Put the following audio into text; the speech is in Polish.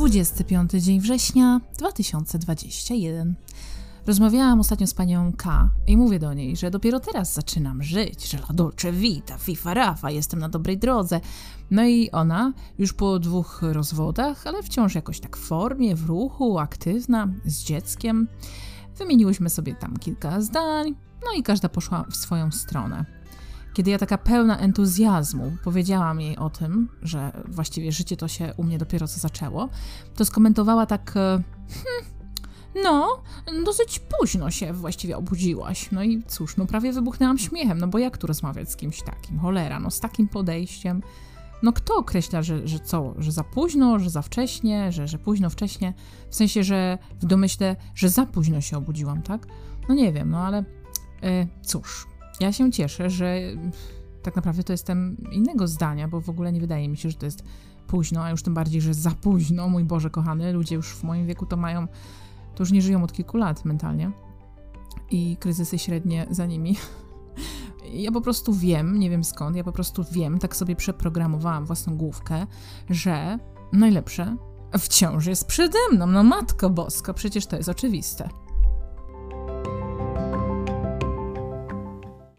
25 dzień września 2021. Rozmawiałam ostatnio z panią K i mówię do niej, że dopiero teraz zaczynam żyć, że la dolce vita, fifa rafa, jestem na dobrej drodze. No i ona już po dwóch rozwodach, ale wciąż jakoś tak w formie, w ruchu, aktywna, z dzieckiem. Wymieniłyśmy sobie tam kilka zdań, no i każda poszła w swoją stronę. Kiedy ja taka pełna entuzjazmu powiedziałam jej o tym, że właściwie życie to się u mnie dopiero co zaczęło, to skomentowała tak. e, Hmm, no, dosyć późno się właściwie obudziłaś. No i cóż, no prawie wybuchnęłam śmiechem, no bo jak tu rozmawiać z kimś takim? Cholera, no z takim podejściem. No kto określa, że, że co, że za późno, że za wcześnie, że, że późno, wcześnie? W sensie, że w domyśle, że za późno się obudziłam, tak? No nie wiem, no ale e, cóż, ja się cieszę, że tak naprawdę to jestem innego zdania, bo w ogóle nie wydaje mi się, że to jest późno, a już tym bardziej, że za późno. Mój Boże, kochany, ludzie już w moim wieku to mają, to już nie żyją od kilku lat mentalnie i kryzysy średnie za nimi. Ja po prostu wiem, nie wiem skąd, ja po prostu wiem, tak sobie przeprogramowałam własną główkę, że najlepsze wciąż jest przede mną. No matko bosko, przecież to jest oczywiste.